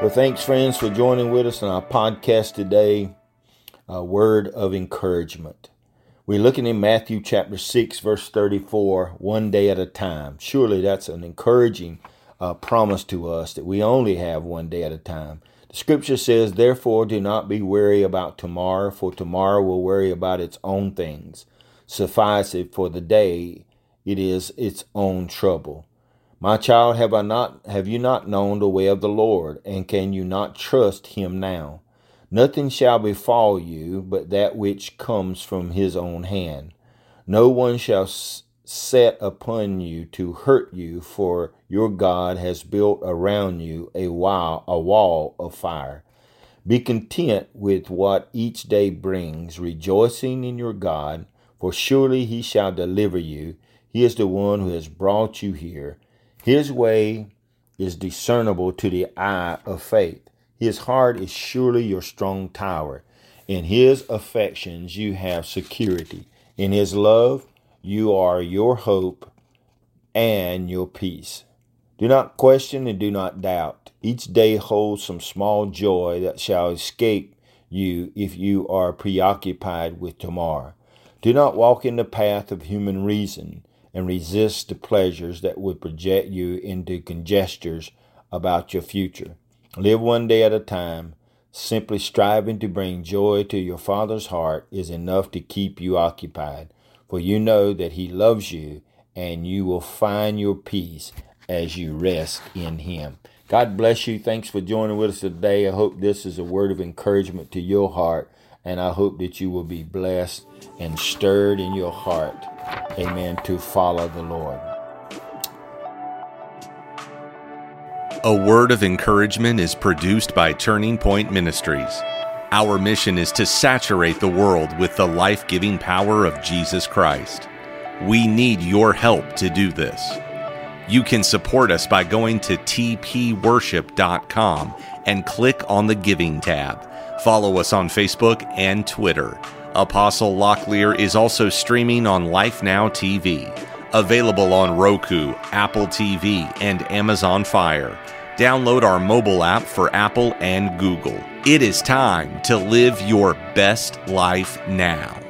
Well, thanks, friends, for joining with us on our podcast today. A word of encouragement. We're looking in Matthew chapter 6, verse 34, one day at a time. Surely that's an encouraging uh, promise to us that we only have one day at a time. The scripture says, Therefore, do not be weary about tomorrow, for tomorrow will worry about its own things. Suffice it for the day, it is its own trouble. My child, have I not have you not known the way of the Lord, and can you not trust him now? Nothing shall befall you but that which comes from his own hand. No one shall set upon you to hurt you, for your God has built around you a wall, a wall of fire. Be content with what each day brings, rejoicing in your God, for surely he shall deliver you. He is the one who has brought you here. His way is discernible to the eye of faith. His heart is surely your strong tower. In his affections you have security. In his love you are your hope and your peace. Do not question and do not doubt. Each day holds some small joy that shall escape you if you are preoccupied with tomorrow. Do not walk in the path of human reason and resist the pleasures that would project you into conjectures about your future. Live one day at a time. Simply striving to bring joy to your Father's heart is enough to keep you occupied, for you know that He loves you and you will find your peace as you rest in Him. God bless you. Thanks for joining with us today. I hope this is a word of encouragement to your heart, and I hope that you will be blessed and stirred in your heart amen, to follow the Lord. A word of encouragement is produced by Turning Point Ministries. Our mission is to saturate the world with the life giving power of Jesus Christ. We need your help to do this. You can support us by going to tpworship.com and click on the Giving tab. Follow us on Facebook and Twitter. Apostle Locklear is also streaming on Life Now TV, available on Roku, Apple TV, and Amazon Fire. Download our mobile app for Apple and Google. It is time to live your best life now.